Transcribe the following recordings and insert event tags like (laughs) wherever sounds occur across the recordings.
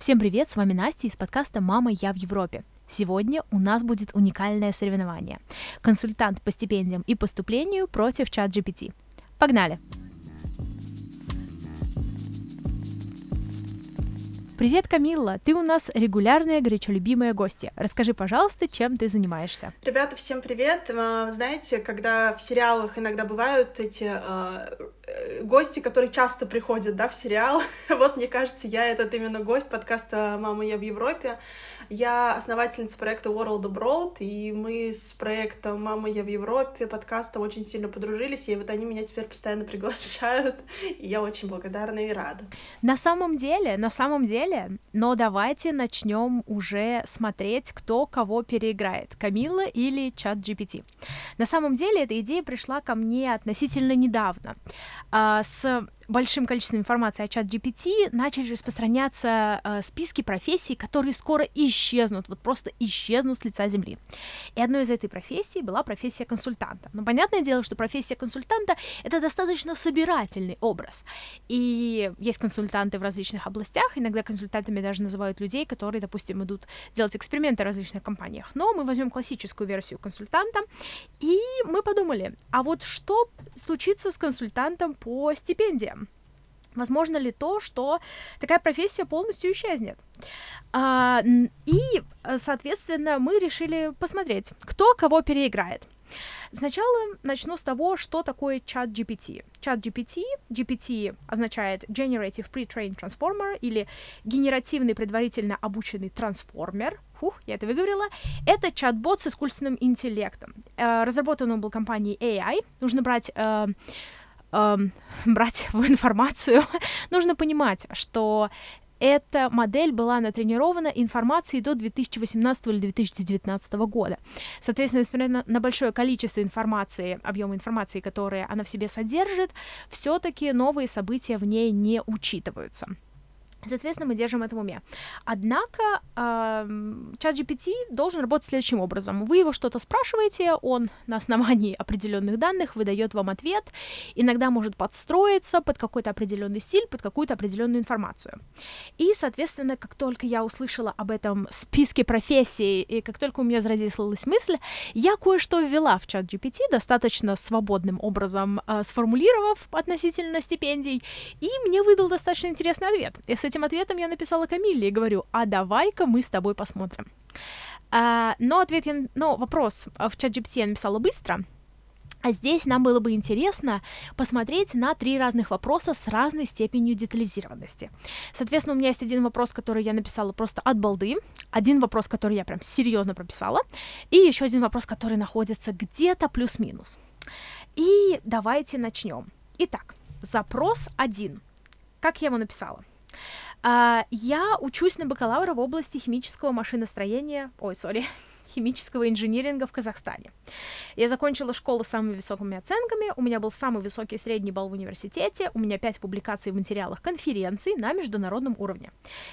Всем привет, с вами Настя из подкаста «Мама, я в Европе». Сегодня у нас будет уникальное соревнование. Консультант по стипендиям и поступлению против чат GPT. Погнали! Привет, Камилла! Ты у нас регулярная, горячо любимая гостья. Расскажи, пожалуйста, чем ты занимаешься? Ребята, всем привет! Знаете, когда в сериалах иногда бывают эти э, гости, которые часто приходят, да, в сериал, (laughs) вот, мне кажется, я этот именно гость подкаста «Мама, я в Европе». Я основательница проекта World Abroad, и мы с проектом «Мама, я в Европе» подкаста очень сильно подружились, и вот они меня теперь постоянно приглашают, и я очень благодарна и рада. На самом деле, на самом деле, но давайте начнем уже смотреть, кто кого переиграет, Камила или чат GPT. На самом деле, эта идея пришла ко мне относительно недавно. А, с большим количеством информации о чат GPT начали распространяться э, списки профессий, которые скоро исчезнут, вот просто исчезнут с лица земли. И одной из этой профессий была профессия консультанта. Но понятное дело, что профессия консультанта — это достаточно собирательный образ. И есть консультанты в различных областях, иногда консультантами даже называют людей, которые, допустим, идут делать эксперименты в различных компаниях. Но мы возьмем классическую версию консультанта, и мы подумали, а вот что случится с консультантом по стипендиям? Возможно ли то, что такая профессия полностью исчезнет? А, и, соответственно, мы решили посмотреть, кто кого переиграет. Сначала начну с того, что такое чат GPT. Чат GPT, GPT означает Generative Pre-trained Transformer или генеративный предварительно обученный трансформер. Фух, я это выговорила. Это чат-бот с искусственным интеллектом. Э, разработан он был компанией AI. Нужно брать э, эм, (laughs) брать в информацию, (laughs) нужно понимать, что эта модель была натренирована информацией до 2018 или 2019 года. Соответственно, несмотря на, на большое количество информации, объем информации, которые она в себе содержит, все-таки новые события в ней не учитываются. Соответственно, мы держим это в уме. Однако чат GPT должен работать следующим образом. Вы его что-то спрашиваете, он на основании определенных данных выдает вам ответ, иногда может подстроиться под какой-то определенный стиль, под какую-то определенную информацию. И, соответственно, как только я услышала об этом списке профессий, и как только у меня зародилась мысль, я кое-что ввела в чат GPT, достаточно свободным образом э, сформулировав относительно стипендий, и мне выдал достаточно интересный ответ. Если этим ответом я написала Камилле и говорю, а давай-ка мы с тобой посмотрим. А, но ответ я, но вопрос в чат GPT я написала быстро, а здесь нам было бы интересно посмотреть на три разных вопроса с разной степенью детализированности. Соответственно, у меня есть один вопрос, который я написала просто от балды, один вопрос, который я прям серьезно прописала, и еще один вопрос, который находится где-то плюс-минус. И давайте начнем. Итак, запрос один. Как я его написала? А, я учусь на бакалавра в области химического машиностроения, ой, сори, химического инжиниринга в Казахстане. Я закончила школу с самыми высокими оценками, у меня был самый высокий средний балл в университете, у меня пять публикаций в материалах конференций на международном уровне.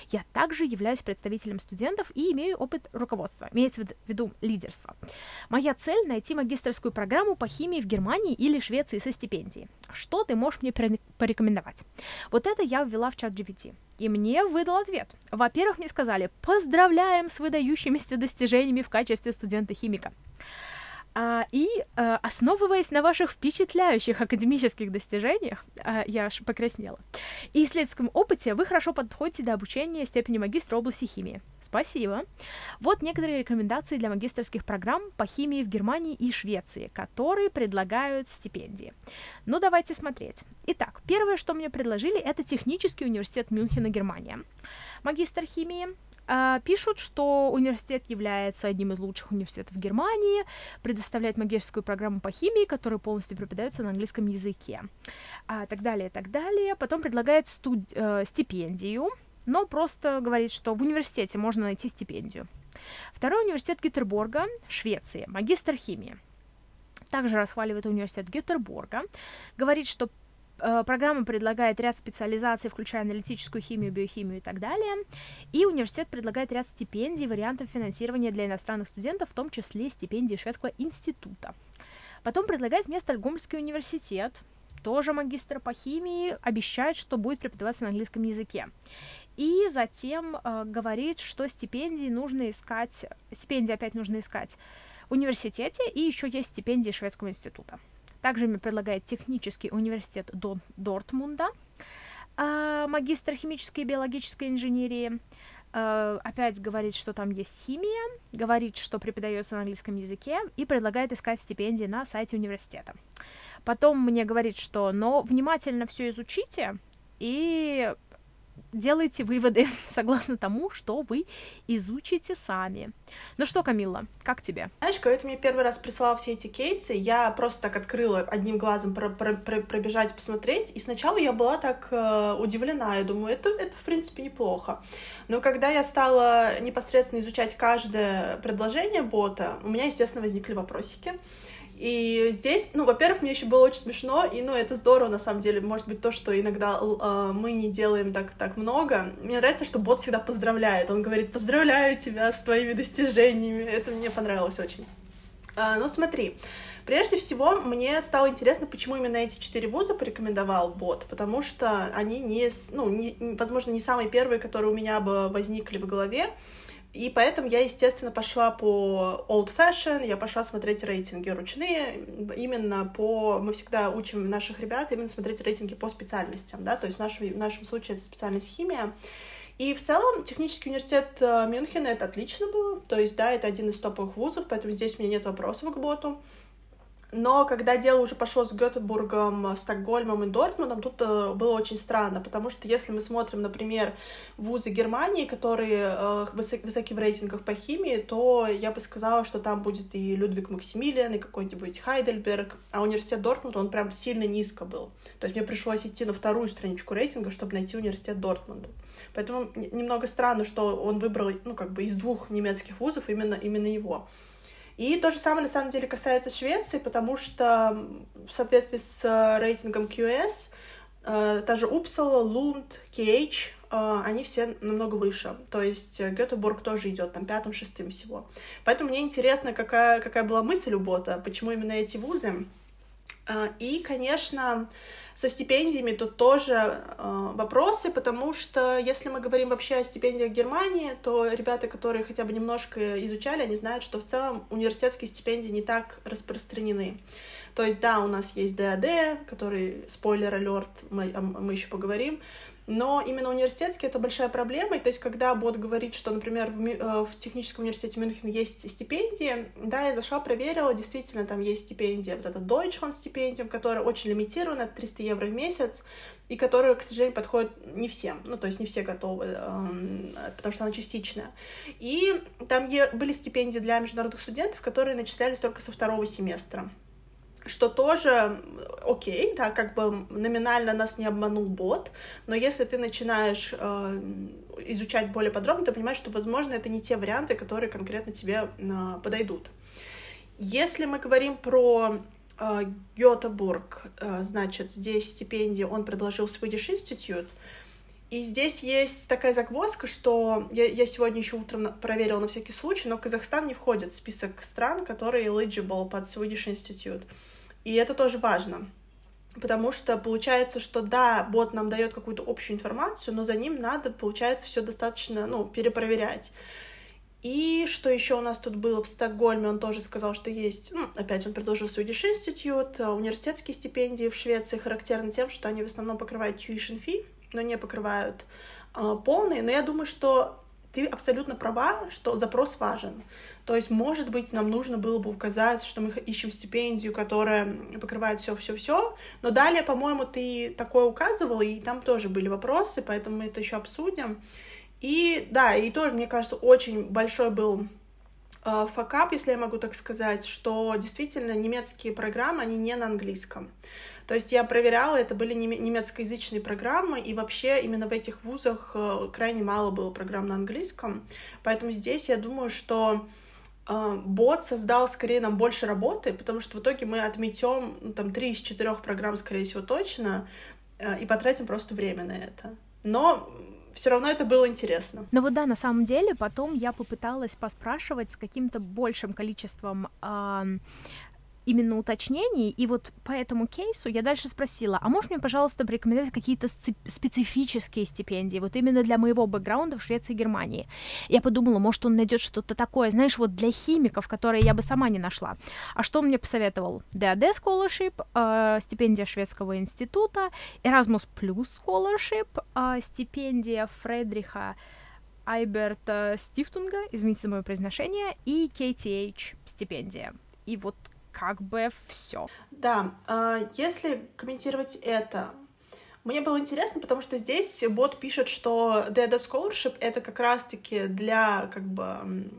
Я также являюсь представителем студентов и имею опыт руководства, имеется в виду лидерство. Моя цель — найти магистрскую программу по химии в Германии или Швеции со стипендией. Что ты можешь мне порекомендовать? Вот это я ввела в чат GPT. И мне выдал ответ. Во-первых, мне сказали, поздравляем с выдающимися достижениями в качестве студента-химика. А, и а, основываясь на ваших впечатляющих академических достижениях, а, я аж покраснела, и исследовательском опыте вы хорошо подходите до обучения степени магистра области химии. Спасибо. Вот некоторые рекомендации для магистрских программ по химии в Германии и Швеции, которые предлагают стипендии. Ну, давайте смотреть. Итак, первое, что мне предложили, это технический университет Мюнхена, Германия. Магистр химии — пишут, что университет является одним из лучших университетов Германии, предоставляет магическую программу по химии, которая полностью преподается на английском языке. Uh, так далее, так далее. Потом предлагает студ- uh, стипендию, но просто говорит, что в университете можно найти стипендию. Второй университет Гетерборга, Швеция, магистр химии. Также расхваливает университет Гетерборга, говорит, что Э, программа предлагает ряд специализаций, включая аналитическую химию, биохимию и так далее. И университет предлагает ряд стипендий, вариантов финансирования для иностранных студентов, в том числе стипендии Шведского института. Потом предлагает мне Стокгольмский университет, тоже магистр по химии, обещает, что будет преподаваться на английском языке. И затем э, говорит, что стипендии нужно искать, стипендии опять нужно искать в университете, и еще есть стипендии Шведского института. Также мне предлагает технический университет Дортмунда, э, магистр химической и биологической инженерии, э, опять говорит, что там есть химия, говорит, что преподается на английском языке и предлагает искать стипендии на сайте университета. Потом мне говорит, что но внимательно все изучите и делайте выводы (laughs) согласно тому, что вы изучите сами. Ну что, Камила, как тебе? Знаешь, когда ты мне первый раз прислала все эти кейсы, я просто так открыла одним глазом про про про пробежать, посмотреть, и сначала я была так э, удивлена, я думаю, это, это в принципе неплохо. Но когда я стала непосредственно изучать каждое предложение бота, у меня, естественно, возникли вопросики. И здесь, ну, во-первых, мне еще было очень смешно, и, ну, это здорово, на самом деле, может быть, то, что иногда э, мы не делаем так, так много. Мне нравится, что бот всегда поздравляет, он говорит, поздравляю тебя с твоими достижениями, это мне понравилось очень. А, ну, смотри, прежде всего, мне стало интересно, почему именно эти четыре вуза порекомендовал бот, потому что они не, ну, не, возможно, не самые первые, которые у меня бы возникли в голове, и поэтому я, естественно, пошла по old fashion, я пошла смотреть рейтинги ручные, именно по... Мы всегда учим наших ребят именно смотреть рейтинги по специальностям, да, то есть в нашем, в нашем случае это специальность химия. И в целом технический университет э, Мюнхена это отлично было, то есть, да, это один из топовых вузов, поэтому здесь у меня нет вопросов к боту. Но когда дело уже пошло с Гетебургом, Стокгольмом и Дортмундом, тут э, было очень странно, потому что если мы смотрим, например, вузы Германии, которые э, высок, высоки в рейтингах по химии, то я бы сказала, что там будет и Людвиг Максимилиан, и какой-нибудь Хайдельберг, а университет Дортмунд, он прям сильно низко был. То есть мне пришлось идти на вторую страничку рейтинга, чтобы найти университет Дортмунда. Поэтому немного странно, что он выбрал, ну, как бы из двух немецких вузов именно, именно его. И то же самое, на самом деле, касается Швеции, потому что в соответствии с э, рейтингом QS, э, та же Упсала, Лунд, э, они все намного выше. То есть Гетеборг тоже идет там пятым, шестым всего. Поэтому мне интересно, какая, какая была мысль у бота, почему именно эти вузы. И, конечно, со стипендиями тут тоже э, вопросы, потому что если мы говорим вообще о стипендиях Германии, то ребята, которые хотя бы немножко изучали, они знают, что в целом университетские стипендии не так распространены. То есть, да, у нас есть ДАД, который, спойлер-алерт, мы, мы еще поговорим, но именно университетский это большая проблема. И то есть, когда бот говорит, что, например, в, э, в техническом университете Мюнхен есть стипендии, да, я зашла, проверила, действительно, там есть стипендия, вот эта Deutschland стипендиум, которая очень лимитирована, 300 евро в месяц, и которая, к сожалению, подходит не всем, ну, то есть не все готовы, эм, потому что она частичная. И там были стипендии для международных студентов, которые начислялись только со второго семестра что тоже окей, да, как бы номинально нас не обманул бот, но если ты начинаешь э, изучать более подробно, ты понимаешь, что, возможно, это не те варианты, которые конкретно тебе э, подойдут. Если мы говорим про э, Гетебург, э, значит, здесь стипендии он предложил Swedish Institute, и здесь есть такая загвоздка, что я, я сегодня еще утром проверила на всякий случай, но Казахстан не входит в список стран, которые eligible под Swedish Institute. И это тоже важно. Потому что получается, что да, бот нам дает какую-то общую информацию, но за ним надо, получается, все достаточно, ну, перепроверять. И что еще у нас тут было в Стокгольме, он тоже сказал, что есть, ну, опять он предложил Swedish Institute, а университетские стипендии в Швеции характерны тем, что они в основном покрывают tuition fee, но не покрывают э, полные. Но я думаю, что ты абсолютно права, что запрос важен. То есть, может быть, нам нужно было бы указать, что мы ищем стипендию, которая покрывает все, все, все. Но далее, по-моему, ты такое указывала, и там тоже были вопросы, поэтому мы это еще обсудим. И да, и тоже, мне кажется, очень большой был э, факап, если я могу так сказать, что действительно немецкие программы, они не на английском. То есть я проверяла, это были немецкоязычные программы, и вообще именно в этих вузах э, крайне мало было программ на английском. Поэтому здесь я думаю, что бот создал скорее нам больше работы, потому что в итоге мы отметем ну, там три из четырех программ, скорее всего, точно, э, и потратим просто время на это. Но все равно это было интересно. Ну вот да, на самом деле, потом я попыталась поспрашивать с каким-то большим количеством э, именно уточнений, и вот по этому кейсу я дальше спросила, а можешь мне, пожалуйста, порекомендовать какие-то специфические стипендии, вот именно для моего бэкграунда в Швеции и Германии? Я подумала, может, он найдет что-то такое, знаешь, вот для химиков, которые я бы сама не нашла. А что он мне посоветовал? DAD Scholarship, э, стипендия Шведского института, Erasmus Plus Scholarship, э, стипендия Фредриха Айберта Стифтунга, извините за мое произношение, и KTH стипендия. И вот как бы все. Да, э, если комментировать это, мне было интересно, потому что здесь бот пишет, что DAD Scholarship — это как раз-таки для, как бы,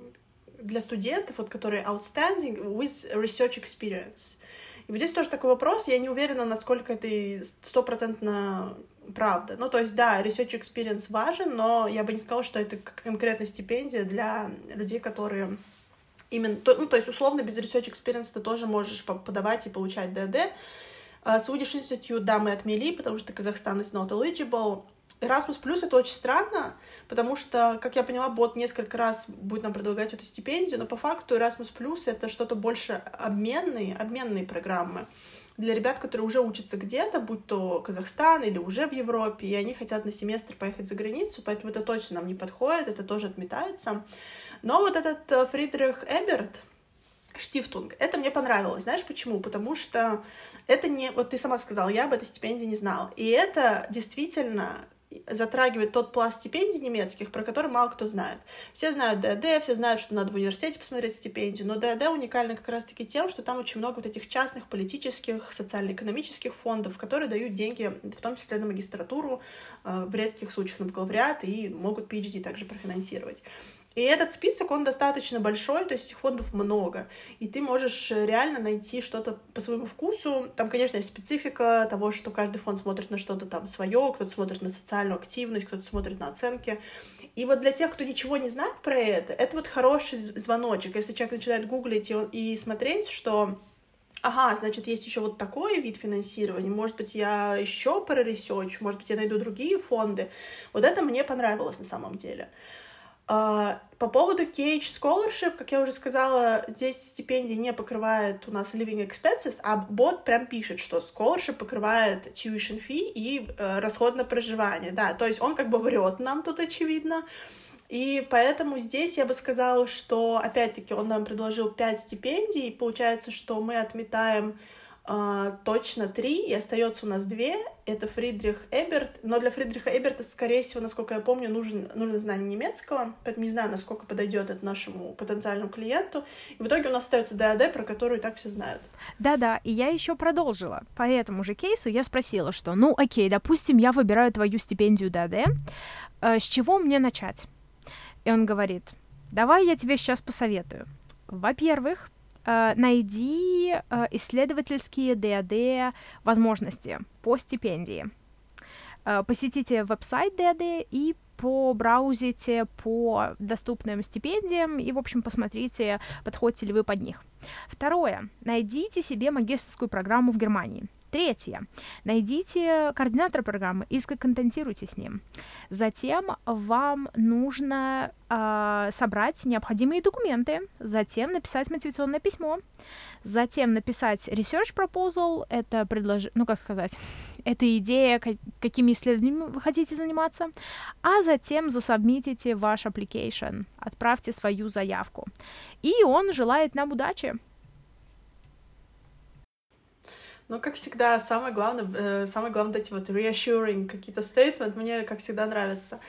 для студентов, вот, которые outstanding with research experience. И вот здесь тоже такой вопрос, я не уверена, насколько это стопроцентно правда. Ну, то есть, да, research experience важен, но я бы не сказала, что это конкретно стипендия для людей, которые именно, ну, то есть, условно, без research experience ты тоже можешь подавать и получать ДД. Swedish Institute, да, мы отмели, потому что Казахстан is not eligible. Erasmus Plus это очень странно, потому что, как я поняла, бот несколько раз будет нам предлагать эту стипендию, но по факту Erasmus Plus это что-то больше обменные, обменные программы для ребят, которые уже учатся где-то, будь то Казахстан или уже в Европе, и они хотят на семестр поехать за границу, поэтому это точно нам не подходит, это тоже отметается. Но вот этот э, Фридрих Эберт, Штифтунг, это мне понравилось. Знаешь почему? Потому что это не... Вот ты сама сказала, я об этой стипендии не знала. И это действительно затрагивает тот пласт стипендий немецких, про который мало кто знает. Все знают ДД, все знают, что надо в университете посмотреть стипендию, но ДД уникально как раз-таки тем, что там очень много вот этих частных политических, социально-экономических фондов, которые дают деньги, в том числе на магистратуру, э, в редких случаях на бакалавриат, и могут PhD также профинансировать. И этот список, он достаточно большой, то есть этих фондов много. И ты можешь реально найти что-то по своему вкусу. Там, конечно, есть специфика того, что каждый фонд смотрит на что-то там свое, кто-то смотрит на социальную активность, кто-то смотрит на оценки. И вот для тех, кто ничего не знает про это, это вот хороший звоночек. Если человек начинает гуглить и, он, и смотреть, что ага, значит, есть еще вот такой вид финансирования, может быть, я еще проресечу, может быть, я найду другие фонды. Вот это мне понравилось на самом деле. По поводу KH Scholarship, как я уже сказала, здесь стипендии не покрывает у нас living expenses, а бот прям пишет, что scholarship покрывает tuition fee и э, расход на проживание, да, то есть он как бы врет нам тут очевидно, и поэтому здесь я бы сказала, что, опять-таки, он нам предложил 5 стипендий, и получается, что мы отметаем точно три, и остается у нас две. Это Фридрих Эберт. Но для Фридриха Эберта, скорее всего, насколько я помню, нужен, нужно знание немецкого, поэтому не знаю, насколько подойдет это нашему потенциальному клиенту. И в итоге у нас остается ДАД, про которую и так все знают. Да-да, и я еще продолжила. По этому же кейсу я спросила, что, ну, окей, допустим, я выбираю твою стипендию ДАД, э, с чего мне начать? И он говорит, давай я тебе сейчас посоветую. Во-первых, найди э, исследовательские ДАД возможности по стипендии. Э, посетите веб-сайт ДАД и побраузите по доступным стипендиям и, в общем, посмотрите, подходите ли вы под них. Второе. Найдите себе магистрскую программу в Германии. Третье. Найдите координатора программы и сконтентируйте с ним. Затем вам нужно э, собрать необходимые документы, затем написать мотивационное письмо, затем написать research proposal, это предложение, ну как сказать, это идея, какими исследованиями вы хотите заниматься, а затем засобмитите ваш application, отправьте свою заявку. И он желает нам удачи. Ну, как всегда, самое главное, э, самое главное, эти вот reassuring какие-то statement мне, как всегда, нравятся.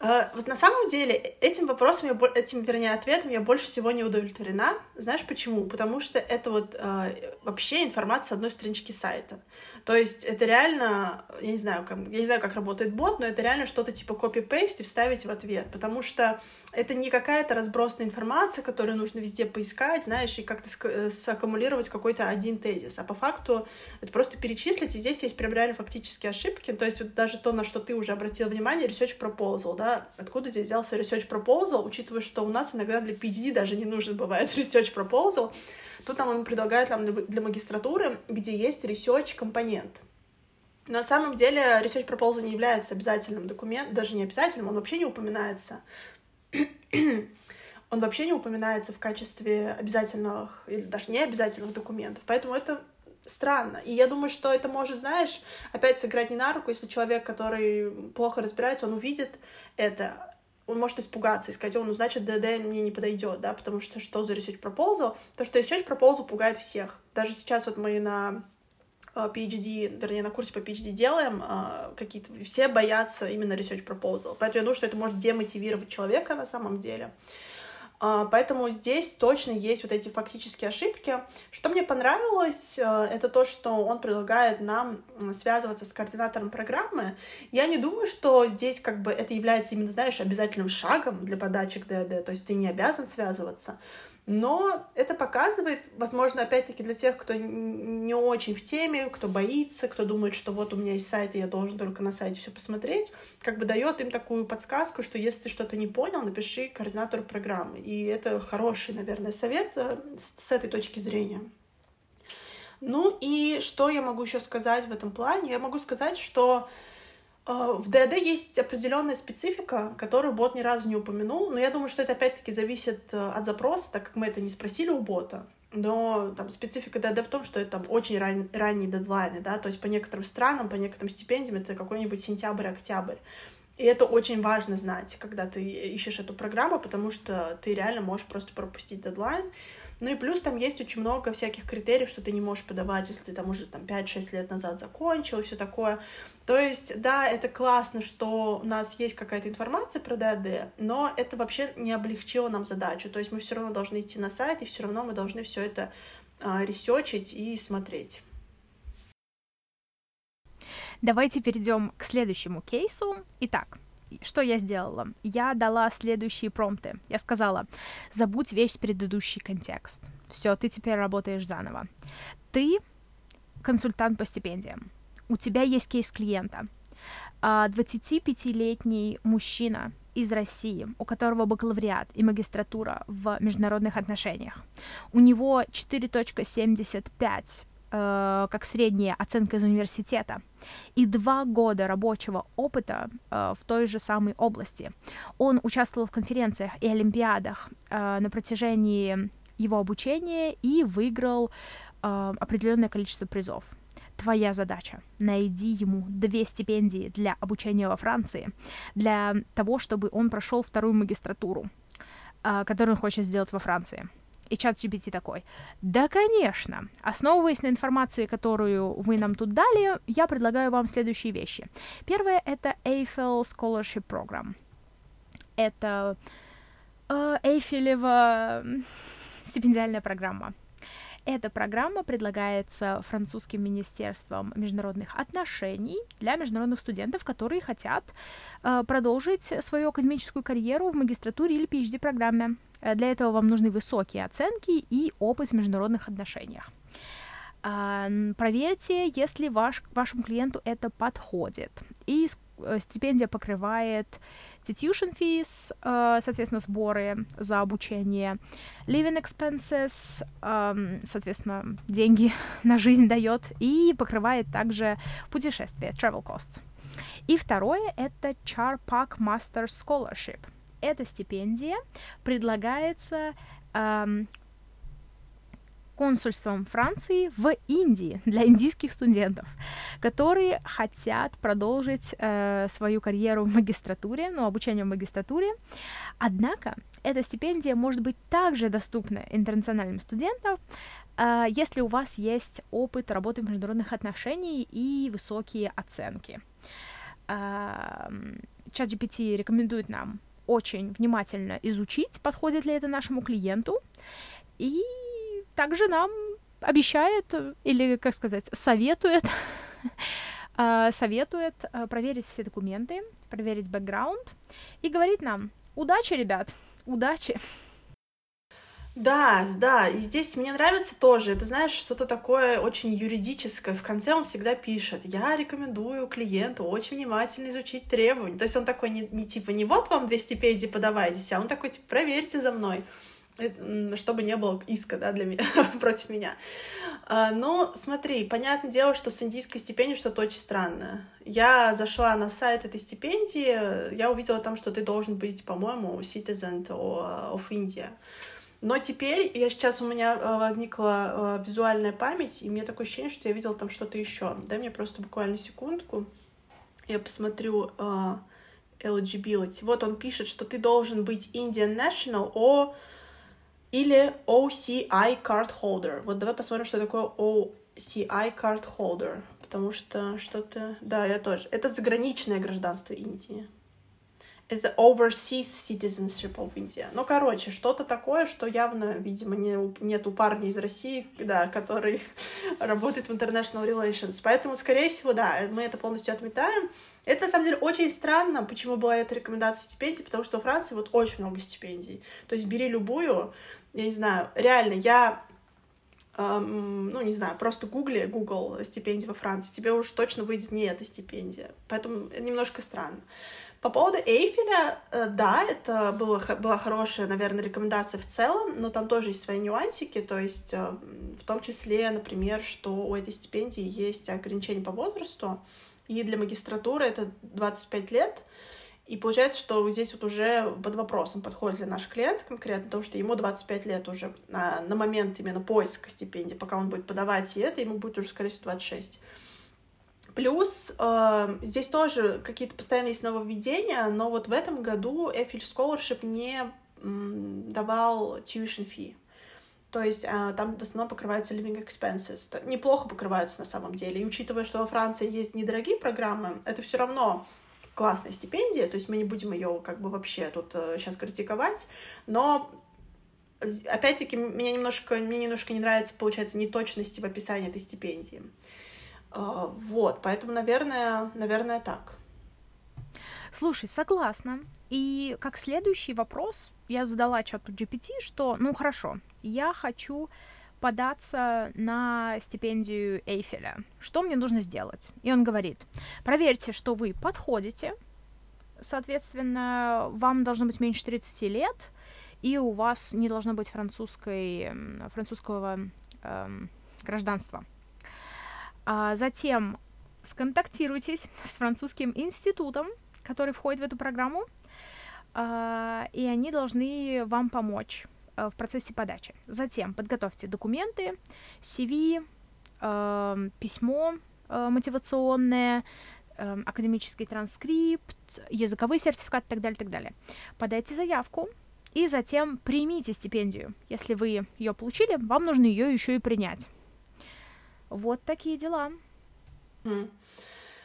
Э, на самом деле, этим вопросом, я, этим, вернее, ответом я больше всего не удовлетворена. Знаешь почему? Потому что это вот э, вообще информация с одной странички сайта. То есть это реально, я не знаю, как, я не знаю, как работает бот, но это реально что-то типа copy-paste и вставить в ответ, потому что это не какая-то разбросанная информация, которую нужно везде поискать, знаешь, и как-то э, саккумулировать какой-то один тезис, а по факту это просто перечислить, и здесь есть прям реально фактические ошибки, то есть вот даже то, на что ты уже обратил внимание, research proposal, да, откуда здесь взялся research proposal, учитывая, что у нас иногда для PhD даже не нужен бывает (laughs) research proposal, Тут нам он предлагает нам для магистратуры, где есть research компонент. На самом деле research proposal не является обязательным документом, даже не обязательным, он вообще не упоминается. (clears throat) он вообще не упоминается в качестве обязательных или даже не обязательных документов. Поэтому это странно. И я думаю, что это может, знаешь, опять сыграть не на руку, если человек, который плохо разбирается, он увидит это, он может испугаться и сказать, о, ну, значит, ДД мне не подойдет, да, потому что что за research proposal? То, что research proposal пугает всех. Даже сейчас вот мы на э, PhD, вернее, на курсе по PhD делаем, э, какие-то все боятся именно research proposal. Поэтому я думаю, что это может демотивировать человека на самом деле. А, поэтому здесь точно есть вот эти фактические ошибки. Что мне понравилось, э, это то, что он предлагает нам связываться с координатором программы. Я не думаю, что здесь как бы это является именно, знаешь, обязательным шагом для подачи к ДД, то есть ты не обязан связываться. Но это показывает, возможно, опять-таки для тех, кто не очень в теме, кто боится, кто думает, что вот у меня есть сайт, и я должен только на сайте все посмотреть, как бы дает им такую подсказку, что если ты что-то не понял, напиши координатору программы. И это хороший, наверное, совет э, с этой точки зрения. Ну и что я могу еще сказать в этом плане? Я могу сказать, что в ДД есть определенная специфика, которую бот ни разу не упомянул, но я думаю, что это опять-таки зависит э, от запроса, так как мы это не спросили у бота. Но там специфика ДД в том, что это там очень ран... ранние дедлайны, да, то есть по некоторым странам, по некоторым стипендиям это какой-нибудь сентябрь-октябрь. И это очень важно знать, когда ты ищешь эту программу, потому что ты реально можешь просто пропустить дедлайн. Ну и плюс там есть очень много всяких критериев, что ты не можешь подавать, если ты там уже там 5-6 лет назад закончил и все такое. То есть, да, это классно, что у нас есть какая-то информация про ДАД, но это вообще не облегчило нам задачу. То есть мы все равно должны идти на сайт, и все равно мы должны все это а, ресечить и смотреть. Давайте перейдем к следующему кейсу. Итак, что я сделала? Я дала следующие промпты. Я сказала, забудь весь предыдущий контекст. Все, ты теперь работаешь заново. Ты консультант по стипендиям. У тебя есть кейс клиента. 25-летний а, мужчина из России, у которого бакалавриат и магистратура в международных отношениях. У него 4.75 э, как средняя оценка из университета и два года рабочего опыта э, в той же самой области. Он участвовал в конференциях и олимпиадах э, на протяжении его обучения и выиграл э, определенное количество призов. Твоя задача — найди ему две стипендии для обучения во Франции, для того, чтобы он прошел вторую магистратуру, э, которую он хочет сделать во Франции. И чат GPT такой, да, конечно. Основываясь на информации, которую вы нам тут дали, я предлагаю вам следующие вещи. Первое — это Eiffel Scholarship Program. Это э, Эйфелева стипендиальная программа. Эта программа предлагается французским министерством международных отношений для международных студентов, которые хотят э, продолжить свою академическую карьеру в магистратуре или PhD-программе. Э, для этого вам нужны высокие оценки и опыт в международных отношениях. А, проверьте, если ваш, вашему клиенту это подходит. И стипендия покрывает tuition fees, э, соответственно, сборы за обучение, living expenses, эм, соответственно, деньги (laughs) на жизнь дает, и покрывает также путешествия, travel costs. И второе — это Charpak Master Scholarship — эта стипендия предлагается эм, консульством Франции в Индии для индийских студентов, которые хотят продолжить э, свою карьеру в магистратуре, ну, обучение в магистратуре. Однако эта стипендия может быть также доступна интернациональным студентам, э, если у вас есть опыт работы в международных отношениях и высокие оценки. Э, ChatGPT рекомендует нам очень внимательно изучить, подходит ли это нашему клиенту, и также нам обещает, или, как сказать, советует, (laughs) а, советует а, проверить все документы, проверить бэкграунд и говорит нам, удачи, ребят, удачи. Да, да, и здесь мне нравится тоже, это, знаешь, что-то такое очень юридическое. В конце он всегда пишет, я рекомендую клиенту очень внимательно изучить требования. То есть он такой не, не типа, не вот вам две стипендии подавайтесь, а он такой, типа, проверьте за мной. Чтобы не было иска, да, для меня, (laughs) против меня. А, но смотри, понятное дело, что с индийской стипендией что-то очень странное. Я зашла на сайт этой стипендии, я увидела там, что ты должен быть, по-моему, citizen of India. Но теперь, я сейчас у меня а, возникла а, визуальная память, и мне такое ощущение, что я видела там что-то еще. Дай мне просто буквально секундку. Я посмотрю uh, eligibility. Вот он пишет, что ты должен быть Indian National о или OCI card holder. Вот давай посмотрим, что такое OCI card holder, потому что что-то... Да, я тоже. Это заграничное гражданство Индии. Это overseas citizenship of India. Ну, короче, что-то такое, что явно, видимо, не, нет у парня из России, да, который (laughs) работает в international relations. Поэтому, скорее всего, да, мы это полностью отметаем. Это, на самом деле, очень странно, почему была эта рекомендация стипендий, потому что во Франции вот очень много стипендий. То есть бери любую, я не знаю, реально, я эм, ну, не знаю, просто гугли, Google стипендия во Франции, тебе уж точно выйдет не эта стипендия. Поэтому немножко странно. По поводу Эйфеля, э, да, это было, была хорошая, наверное, рекомендация в целом, но там тоже есть свои нюансики, то есть э, в том числе, например, что у этой стипендии есть ограничение по возрасту, и для магистратуры это 25 лет, и получается, что здесь вот уже под вопросом, подходит ли наш клиент конкретно, потому что ему 25 лет уже на, на момент именно поиска стипендии, пока он будет подавать и это, ему будет уже, скорее всего, 26. Плюс э, здесь тоже какие-то постоянные есть нововведения, но вот в этом году Эфель Scholarship не м, давал tuition fee. То есть э, там в основном покрываются living expenses. Неплохо покрываются на самом деле. И учитывая, что во Франции есть недорогие программы, это все равно классная стипендия, то есть мы не будем ее как бы вообще тут э, сейчас критиковать, но опять-таки меня немножко, мне немножко не нравится, получается, неточности в описании этой стипендии. Э, вот, поэтому, наверное, наверное, так. Слушай, согласна. И как следующий вопрос я задала чату GPT, что, ну хорошо, я хочу податься на стипендию Эйфеля. Что мне нужно сделать? И он говорит, проверьте, что вы подходите, соответственно, вам должно быть меньше 30 лет, и у вас не должно быть французской, французского эм, гражданства. А затем сконтактируйтесь (laughs) с французским институтом, который входит в эту программу, а, и они должны вам помочь Э, в процессе подачи. Затем подготовьте документы, CV, э, письмо э, мотивационное, э, академический транскрипт, языковой сертификат и так далее, так далее. Подайте заявку и затем примите стипендию. Если вы ее получили, вам нужно ее еще и принять. Вот такие дела.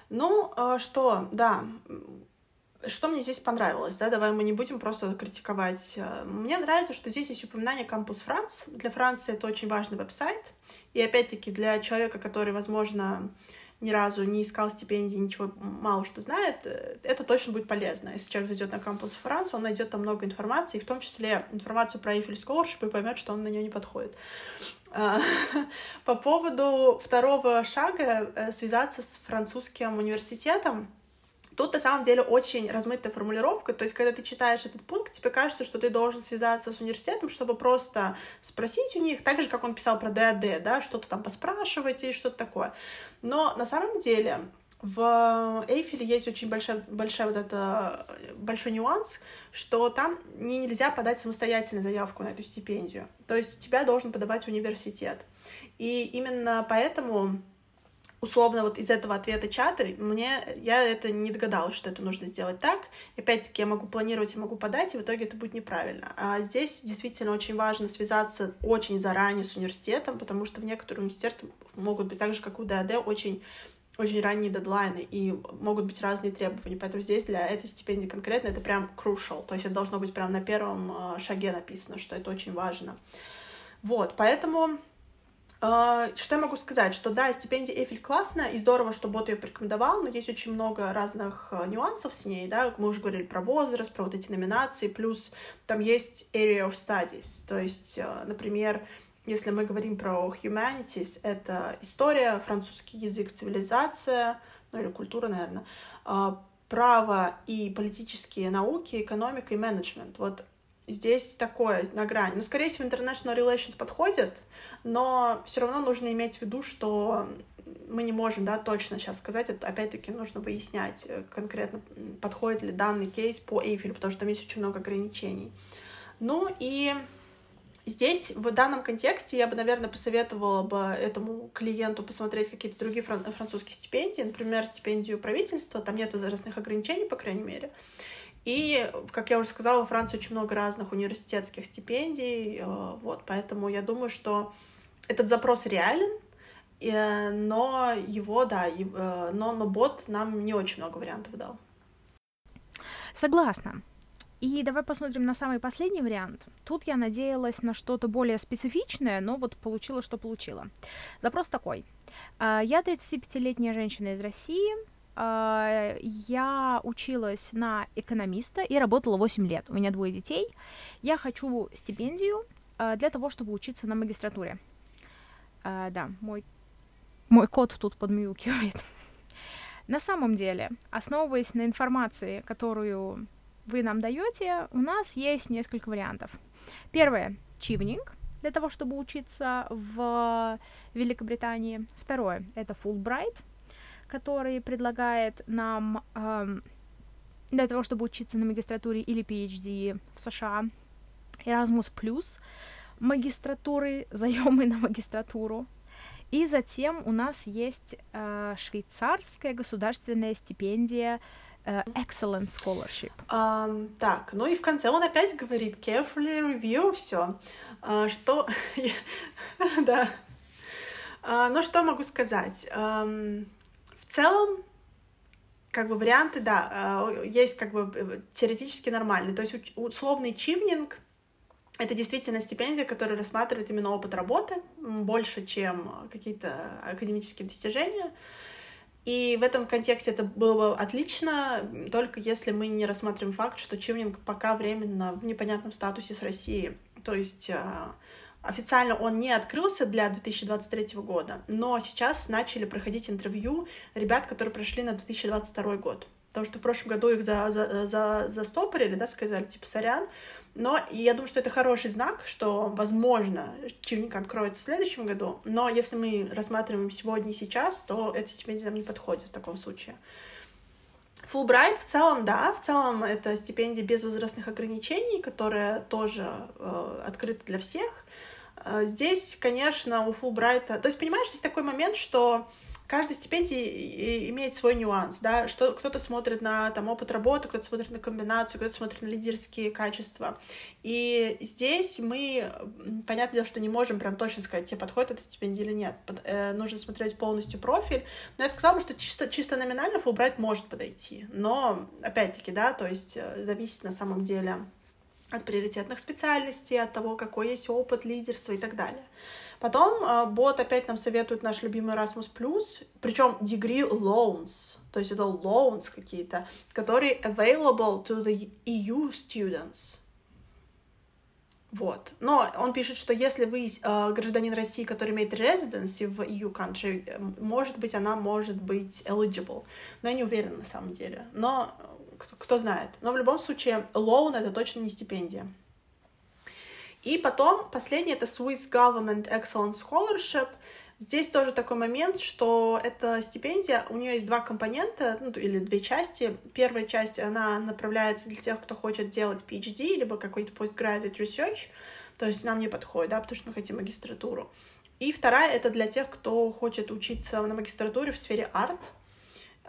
Ну, а что, да, что мне здесь понравилось, да, давай мы не будем просто критиковать. Э, мне нравится, что здесь есть упоминание Campus France. Для Франции это очень важный веб-сайт. И опять-таки для человека, который, возможно, ни разу не искал стипендии, ничего мало что знает, э, это точно будет полезно. Если человек зайдет на Campus France, он найдет там много информации, в том числе информацию про Eiffel Scholarship и поймет, что он на нее не подходит. А, (laughs) по поводу второго шага э, связаться с французским университетом, Тут на самом деле очень размытая формулировка, то есть когда ты читаешь этот пункт, тебе кажется, что ты должен связаться с университетом, чтобы просто спросить у них, так же, как он писал про ДАД, да, что-то там поспрашивать и что-то такое. Но на самом деле в Эйфеле есть очень большой, большой вот это, большой нюанс, что там нельзя подать самостоятельно заявку на эту стипендию. То есть тебя должен подавать университет. И именно поэтому условно вот из этого ответа чата мне я это не догадалась, что это нужно сделать так. И опять-таки я могу планировать, я могу подать, и в итоге это будет неправильно. А здесь действительно очень важно связаться очень заранее с университетом, потому что в некоторых университетах могут быть так же, как у ДАД, очень очень ранние дедлайны, и могут быть разные требования. Поэтому здесь для этой стипендии конкретно это прям crucial. То есть это должно быть прям на первом а, шаге написано, что это очень важно. Вот, поэтому что я могу сказать? Что да, стипендия Эйфель классная, и здорово, что бот ее порекомендовал, но есть очень много разных а, нюансов с ней, да, мы уже говорили про возраст, про вот эти номинации, плюс там есть area of studies, то есть, а, например, если мы говорим про humanities, это история, французский язык, цивилизация, ну или культура, наверное, право и политические науки, экономика и менеджмент. Вот здесь такое на грани. Ну, скорее всего, international relations подходит, но все равно нужно иметь в виду, что мы не можем, да, точно сейчас сказать, это опять-таки нужно выяснять э, конкретно, подходит ли данный кейс по Эйфелю, потому что там есть очень много ограничений. Ну и здесь, в данном контексте, я бы, наверное, посоветовала бы этому клиенту посмотреть какие-то другие фран- французские стипендии, например, стипендию правительства, там нет возрастных ограничений, по крайней мере. И, как я уже сказала, во Франции очень много разных университетских стипендий, э, вот, поэтому я думаю, что этот запрос реален, э, но его, да, э, но, но бот нам не очень много вариантов дал. Согласна. И давай посмотрим на самый последний вариант. Тут я надеялась на что-то более специфичное, но вот получила, что получила. Запрос такой. Я 35-летняя женщина из России, а, я училась на экономиста и работала 8 лет. У меня двое детей. Я хочу стипендию а, для того, чтобы учиться на магистратуре. А, да, мой, мой кот тут подмюкивает. На самом деле, основываясь на информации, которую вы нам даете, у нас есть несколько вариантов. Первое — чивнинг, для того, чтобы учиться в Великобритании. Второе — это Fulbright — который предлагает нам эм, для того, чтобы учиться на магистратуре или PhD в США. Erasmus Plus, магистратуры, (laughs) заемы на магистратуру. И затем у нас есть э, швейцарская государственная стипендия э, Excellent Scholarship. Um, так, ну и в конце он опять говорит carefully review все. Uh, что... (laughs) (laughs) да. Uh, ну что могу сказать? Um, в целом, как бы варианты, да, э, есть как бы э, теоретически нормальные. То есть условный чивнинг — это действительно стипендия, которая рассматривает именно опыт работы больше, чем какие-то академические достижения. И в этом контексте это было бы отлично, только если мы не рассматриваем факт, что чивнинг пока временно в непонятном статусе с Россией. То есть э, Официально он не открылся для 2023 года, но сейчас начали проходить интервью ребят, которые прошли на 2022 год. Потому что в прошлом году их за, за, за, застопорили, да, сказали, типа, сорян. Но я думаю, что это хороший знак, что, возможно, чивник откроется в следующем году. Но если мы рассматриваем сегодня и сейчас, то эта стипендия нам не подходит в таком случае. Фулбрайт в целом, да, в целом это стипендия без возрастных ограничений, которая тоже э, открыта для всех. Э, здесь, конечно, у Фулбрайта... То есть, понимаешь, здесь такой момент, что каждая стипендия имеет свой нюанс, да, что кто-то смотрит на там опыт работы, кто-то смотрит на комбинацию, кто-то смотрит на лидерские качества. И здесь мы, понятное дело, что не можем прям точно сказать, тебе подходит эта стипендия или нет. Под, э, нужно смотреть полностью профиль. Но я сказала бы, что чисто, чисто номинально Фулбрайт может подойти. Но, опять-таки, да, то есть э, зависит на самом деле от приоритетных специальностей, от того, какой есть опыт лидерства и так далее. Потом э, бот опять нам советует наш любимый Erasmus+, причем degree loans, то есть это loans какие-то, которые available to the EU students. Вот. Но он пишет, что если вы э, гражданин России, который имеет residency в EU country, э, может быть, она может быть eligible. Но я не уверена на самом деле. Но кто, знает. Но в любом случае, loan — это точно не стипендия. И потом, последний — это Swiss Government Excellent Scholarship. Здесь тоже такой момент, что эта стипендия, у нее есть два компонента, ну, или две части. Первая часть, она направляется для тех, кто хочет делать PhD, либо какой-то postgraduate research, то есть нам не подходит, да, потому что мы хотим магистратуру. И вторая — это для тех, кто хочет учиться на магистратуре в сфере арт,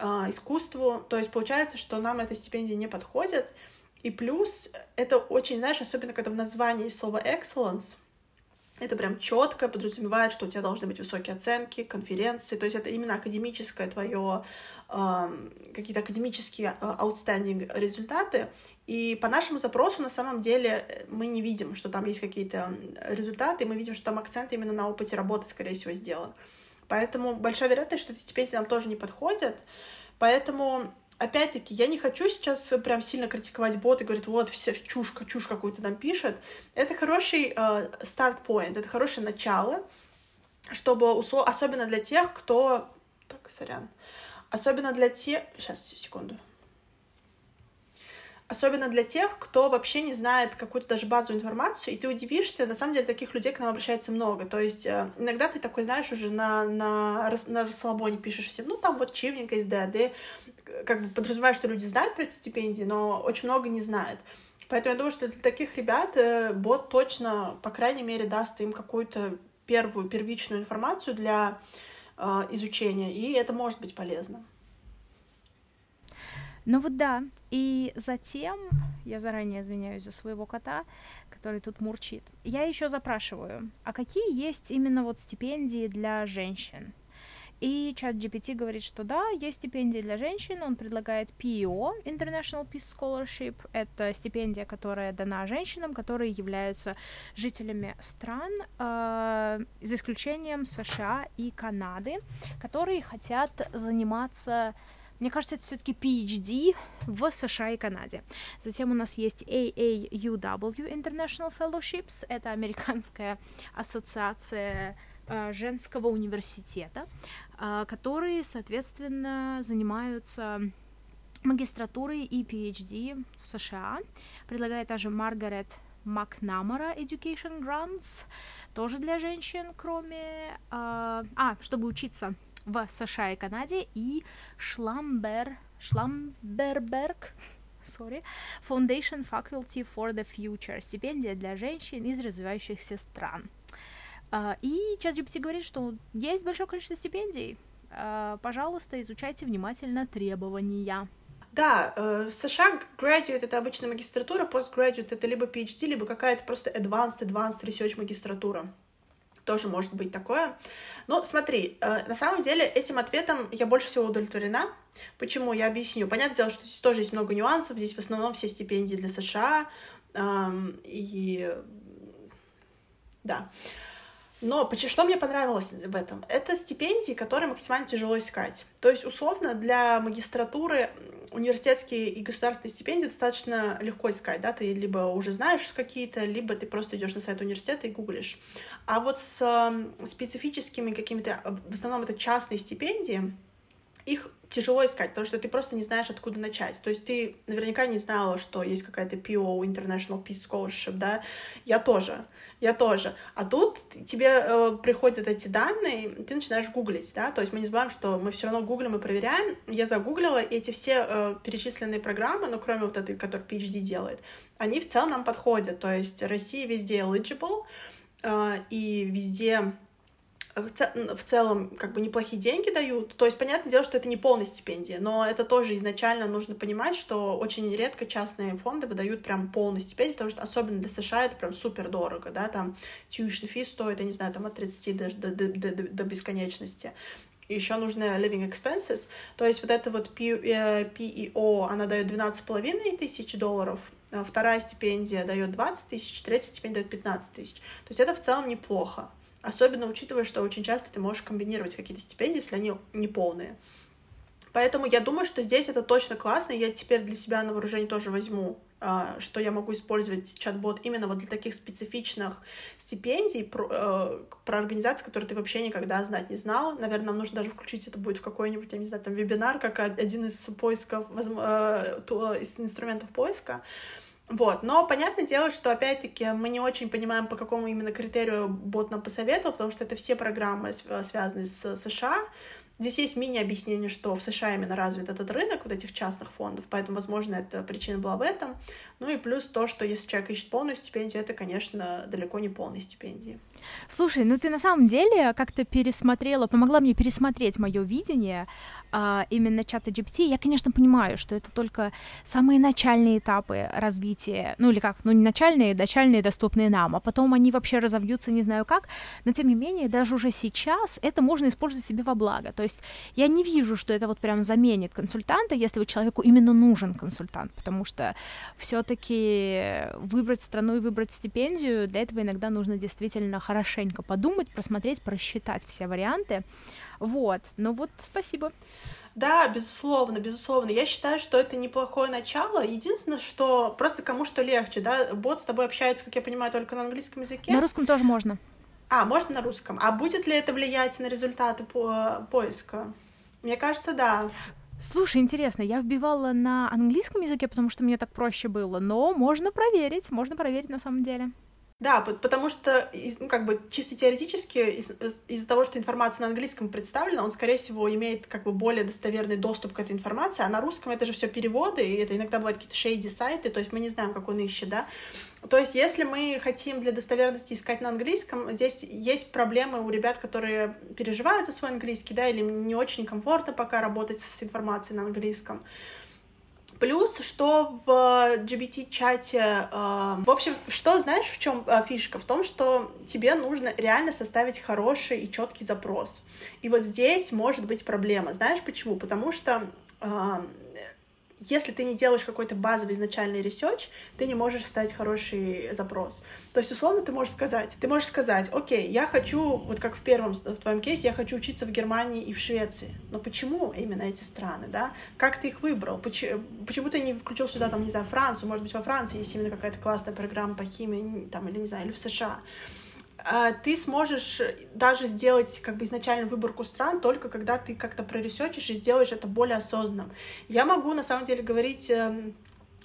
искусству. То есть получается, что нам эта стипендия не подходит. И плюс это очень, знаешь, особенно когда в названии слово excellence, это прям четко подразумевает, что у тебя должны быть высокие оценки, конференции, то есть это именно академическое твое, э, какие-то академические э, outstanding результаты. И по нашему запросу на самом деле мы не видим, что там есть какие-то результаты, мы видим, что там акцент именно на опыте работы, скорее всего, сделан. Поэтому большая вероятность, что эти стипендии нам тоже не подходят. Поэтому опять-таки, я не хочу сейчас прям сильно критиковать бот и говорить, вот, все чушь, чушь какую-то нам пишет. Это хороший старт uh, point, это хорошее начало, чтобы, услов... особенно для тех, кто... Так, сорян. Особенно для тех... Сейчас, секунду. Особенно для тех, кто вообще не знает какую-то даже базовую информацию, и ты удивишься, на самом деле таких людей к нам обращается много. То есть э, иногда ты такой, знаешь, уже на, на, на расслабоне пишешь всем, ну там вот чивненько из ДАД, как бы подразумеваешь, что люди знают про эти стипендии, но очень много не знают. Поэтому я думаю, что для таких ребят э, бот точно, по крайней мере, даст им какую-то первую, первичную информацию для э, изучения, и это может быть полезно. Ну вот да, и затем, я заранее извиняюсь за своего кота, который тут мурчит, я еще запрашиваю, а какие есть именно вот стипендии для женщин? И чат GPT говорит, что да, есть стипендии для женщин, он предлагает PEO, International Peace Scholarship, это стипендия, которая дана женщинам, которые являются жителями стран, э, за исключением США и Канады, которые хотят заниматься мне кажется, это все-таки PhD в США и Канаде. Затем у нас есть AAUW International Fellowships, это американская ассоциация э, женского университета, э, которые, соответственно, занимаются магистратурой и PhD в США. Предлагает также Маргарет Макнамара Education Grants, тоже для женщин, кроме... Э, а, чтобы учиться в США и Канаде, и Шламбер, Шламберберг, (laughs) sorry, Foundation Faculty for the Future, стипендия для женщин из развивающихся стран. Uh, и ChatGPT говорит, что есть большое количество стипендий. Uh, пожалуйста, изучайте внимательно требования. Да, э, в США graduate — это обычно магистратура, postgraduate — это либо PhD, либо какая-то просто advanced, advanced research магистратура тоже может быть такое. Но смотри, э, на самом деле этим ответом я больше всего удовлетворена. Почему? Я объясню. Понятное дело, что здесь тоже есть много нюансов. Здесь в основном все стипендии для США. И да. Но что мне понравилось в этом? Это стипендии, которые максимально тяжело искать. То есть, условно, для магистратуры университетские и государственные стипендии достаточно легко искать, да, ты либо уже знаешь какие-то, либо ты просто идешь на сайт университета и гуглишь. А вот с специфическими какими-то, в основном это частные стипендии, их тяжело искать, потому что ты просто не знаешь, откуда начать. То есть ты наверняка не знала, что есть какая-то PO, International Peace Scholarship, да? Я тоже, я тоже. А тут тебе э, приходят эти данные, ты начинаешь гуглить, да? То есть мы не забываем, что мы все равно гуглим и проверяем. Я загуглила, и эти все э, перечисленные программы, ну, кроме вот этой, которая PhD делает, они в целом нам подходят. То есть Россия везде eligible, э, и везде в, целом как бы неплохие деньги дают. То есть, понятное дело, что это не полная стипендия, но это тоже изначально нужно понимать, что очень редко частные фонды выдают прям полную стипендию, потому что особенно для США это прям супер дорого, да, там tuition fee стоит, я не знаю, там от 30 до, до, до, до, до бесконечности. Еще нужны living expenses, то есть вот эта вот PEO, она дает 12,5 тысяч долларов, а вторая стипендия дает 20 тысяч, третья стипендия дает 15 тысяч. То есть это в целом неплохо. Особенно учитывая, что очень часто ты можешь комбинировать какие-то стипендии, если они не полные. Поэтому я думаю, что здесь это точно классно. Я теперь для себя на вооружение тоже возьму, а, что я могу использовать чат-бот именно вот для таких специфичных стипендий про, э, про организации, которые ты вообще никогда знать не знал. Наверное, нам нужно даже включить это будет в какой-нибудь, я не знаю, там вебинар, как один из поисков, э, из инструментов поиска. Вот, но понятное дело, что опять-таки мы не очень понимаем, по какому именно критерию бот нам посоветовал, потому что это все программы связаны с США, Здесь есть мини-объяснение, что в США именно развит этот рынок вот этих частных фондов, поэтому, возможно, эта причина была в этом. Ну и плюс то, что если человек ищет полную стипендию, это, конечно, далеко не полная стипендия. Слушай, ну ты на самом деле как-то пересмотрела, помогла мне пересмотреть мое видение а, именно чата GPT. Я, конечно, понимаю, что это только самые начальные этапы развития, ну или как, ну не начальные, начальные, доступные нам, а потом они вообще разовьются не знаю как, но тем не менее, даже уже сейчас это можно использовать себе во благо. То есть я не вижу, что это вот прям заменит консультанта, если вот человеку именно нужен консультант, потому что все-таки выбрать страну и выбрать стипендию, для этого иногда нужно действительно хорошенько подумать, просмотреть, просчитать все варианты. Вот, ну вот спасибо. Да, безусловно, безусловно. Я считаю, что это неплохое начало. Единственное, что просто кому что легче, да, бот с тобой общается, как я понимаю, только на английском языке. На русском тоже можно. А, можно на русском. А будет ли это влиять на результаты по поиска? Мне кажется, да. Слушай, интересно, я вбивала на английском языке, потому что мне так проще было, но можно проверить, можно проверить на самом деле. Да, потому что, ну, как бы, чисто теоретически, из- из-за того, что информация на английском представлена, он, скорее всего, имеет, как бы, более достоверный доступ к этой информации, а на русском это же все переводы, и это иногда бывают какие-то шейди сайты, то есть мы не знаем, как он ищет, да. То есть, если мы хотим для достоверности искать на английском, здесь есть проблемы у ребят, которые переживают за свой английский, да, или не очень комфортно пока работать с информацией на английском. Плюс, что в GPT-чате... Э, в общем, что знаешь, в чем э, фишка? В том, что тебе нужно реально составить хороший и четкий запрос. И вот здесь может быть проблема. Знаешь почему? Потому что э, если ты не делаешь какой-то базовый изначальный research, ты не можешь ставить хороший запрос. То есть, условно, ты можешь сказать, ты можешь сказать, окей, я хочу, вот как в первом, в твоем кейсе, я хочу учиться в Германии и в Швеции. Но почему именно эти страны, да? Как ты их выбрал? Почему, почему ты не включил сюда, там, не знаю, Францию? Может быть, во Франции есть именно какая-то классная программа по химии, там, или, не знаю, или в США. А, ты сможешь даже сделать как бы изначальную выборку стран только когда ты как-то проресечишь и сделаешь это более осознанным. Я могу на самом деле говорить эм,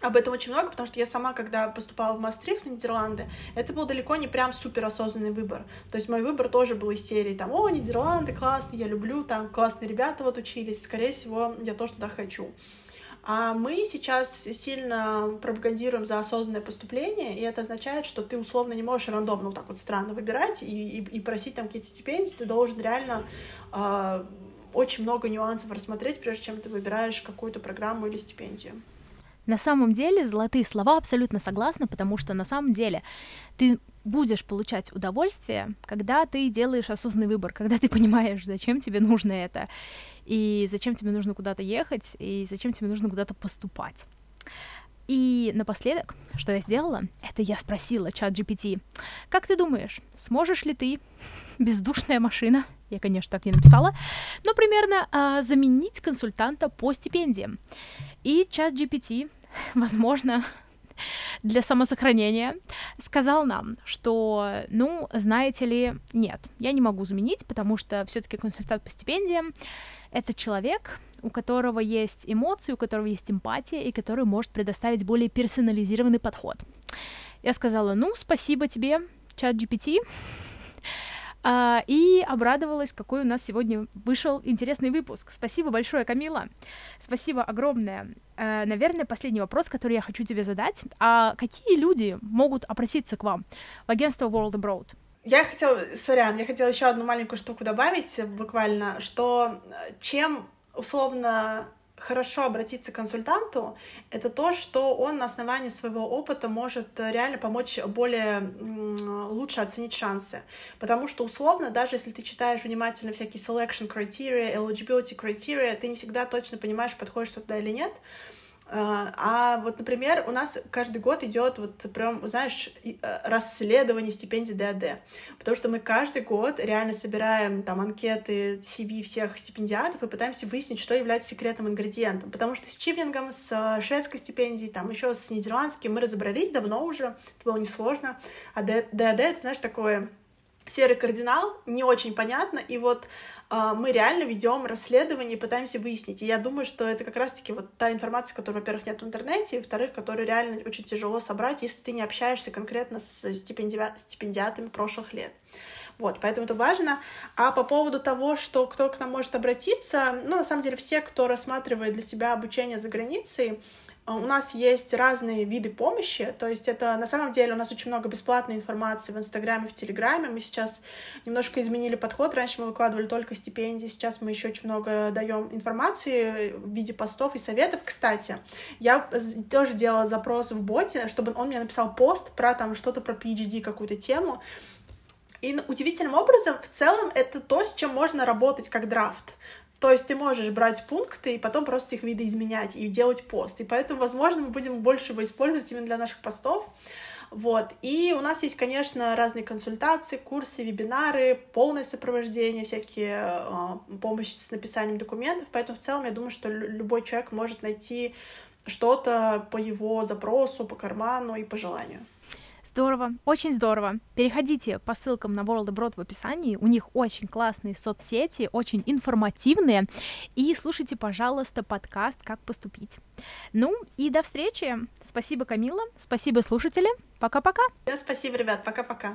об этом очень много, потому что я сама, когда поступала в Мастрихт, в Нидерланды, это был далеко не прям супер осознанный выбор. То есть мой выбор тоже был из серии, там, о, Нидерланды, классные, я люблю, там, классные ребята вот учились, скорее всего, я тоже туда хочу. А мы сейчас сильно пропагандируем за осознанное поступление, и это означает, что ты условно не можешь рандомно вот так вот странно выбирать и, и, и просить там какие-то стипендии, ты должен реально э, очень много нюансов рассмотреть, прежде чем ты выбираешь какую-то программу или стипендию. На самом деле, золотые слова абсолютно согласны, потому что на самом деле ты будешь получать удовольствие, когда ты делаешь осознанный выбор, когда ты понимаешь, зачем тебе нужно это, и зачем тебе нужно куда-то ехать, и зачем тебе нужно куда-то поступать. И напоследок, что я сделала, это я спросила чат GPT, как ты думаешь, сможешь ли ты, (laughs) бездушная машина, я, конечно, так не написала, но примерно а, заменить консультанта по стипендиям. И чат GPT, (laughs) возможно, (laughs) для самосохранения, сказал нам, что, ну, знаете ли, нет, я не могу заменить, потому что все-таки консультант по стипендиям — это человек, у которого есть эмоции, у которого есть эмпатия, и который может предоставить более персонализированный подход. Я сказала, ну, спасибо тебе, чат GPT, а, и обрадовалась, какой у нас сегодня вышел интересный выпуск. Спасибо большое, Камила. Спасибо огромное. А, наверное, последний вопрос, который я хочу тебе задать. А какие люди могут обратиться к вам в агентство World Abroad? Я хотела, сорян, я хотела еще одну маленькую штуку добавить, буквально, что чем условно хорошо обратиться к консультанту, это то, что он на основании своего опыта может э, реально помочь более лучше оценить шансы. Потому что условно, даже если ты читаешь внимательно всякие selection criteria, eligibility criteria, ты не всегда точно понимаешь, подходишь туда или нет. А, а вот, например, у нас каждый год идет вот прям, знаешь, э, расследование стипендий ДАД, потому что мы каждый год реально собираем там анкеты CV всех стипендиатов и пытаемся выяснить, что является секретным ингредиентом, потому что с Чивлингом, с э, шведской стипендией, там еще с нидерландским мы разобрались давно уже, это было несложно, а ДАД, это, знаешь, такое серый кардинал, не очень понятно, и вот а, мы реально ведем расследование и пытаемся выяснить. И я думаю, что это как раз-таки вот та информация, которая, во-первых, нет в интернете, и, во-вторых, которую реально очень тяжело собрать, если ты не общаешься конкретно с стипенди... стипендиатами прошлых лет. Вот, поэтому это важно. А по поводу того, что кто к нам может обратиться, ну, на самом деле, все, кто рассматривает для себя обучение за границей, у нас есть разные виды помощи, то есть это на самом деле у нас очень много бесплатной информации в Инстаграме, в Телеграме. Мы сейчас немножко изменили подход. Раньше мы выкладывали только стипендии, сейчас мы еще очень много даем информации в виде постов и советов. Кстати, я тоже делала запрос в боте, чтобы он мне написал пост про там что-то про PhD, какую-то тему. И удивительным образом, в целом, это то, с чем можно работать как драфт. То есть ты можешь брать пункты и потом просто их видоизменять и делать пост. И поэтому, возможно, мы будем больше его использовать именно для наших постов. Вот. И у нас есть, конечно, разные консультации, курсы, вебинары, полное сопровождение, всякие э, помощь с написанием документов. Поэтому в целом я думаю, что любой человек может найти что-то по его запросу, по карману и по желанию. Здорово, очень здорово. Переходите по ссылкам на World Abroad в описании, у них очень классные соцсети, очень информативные, и слушайте, пожалуйста, подкаст «Как поступить». Ну и до встречи. Спасибо, Камила, спасибо, слушатели. Пока-пока. Спасибо, ребят, пока-пока.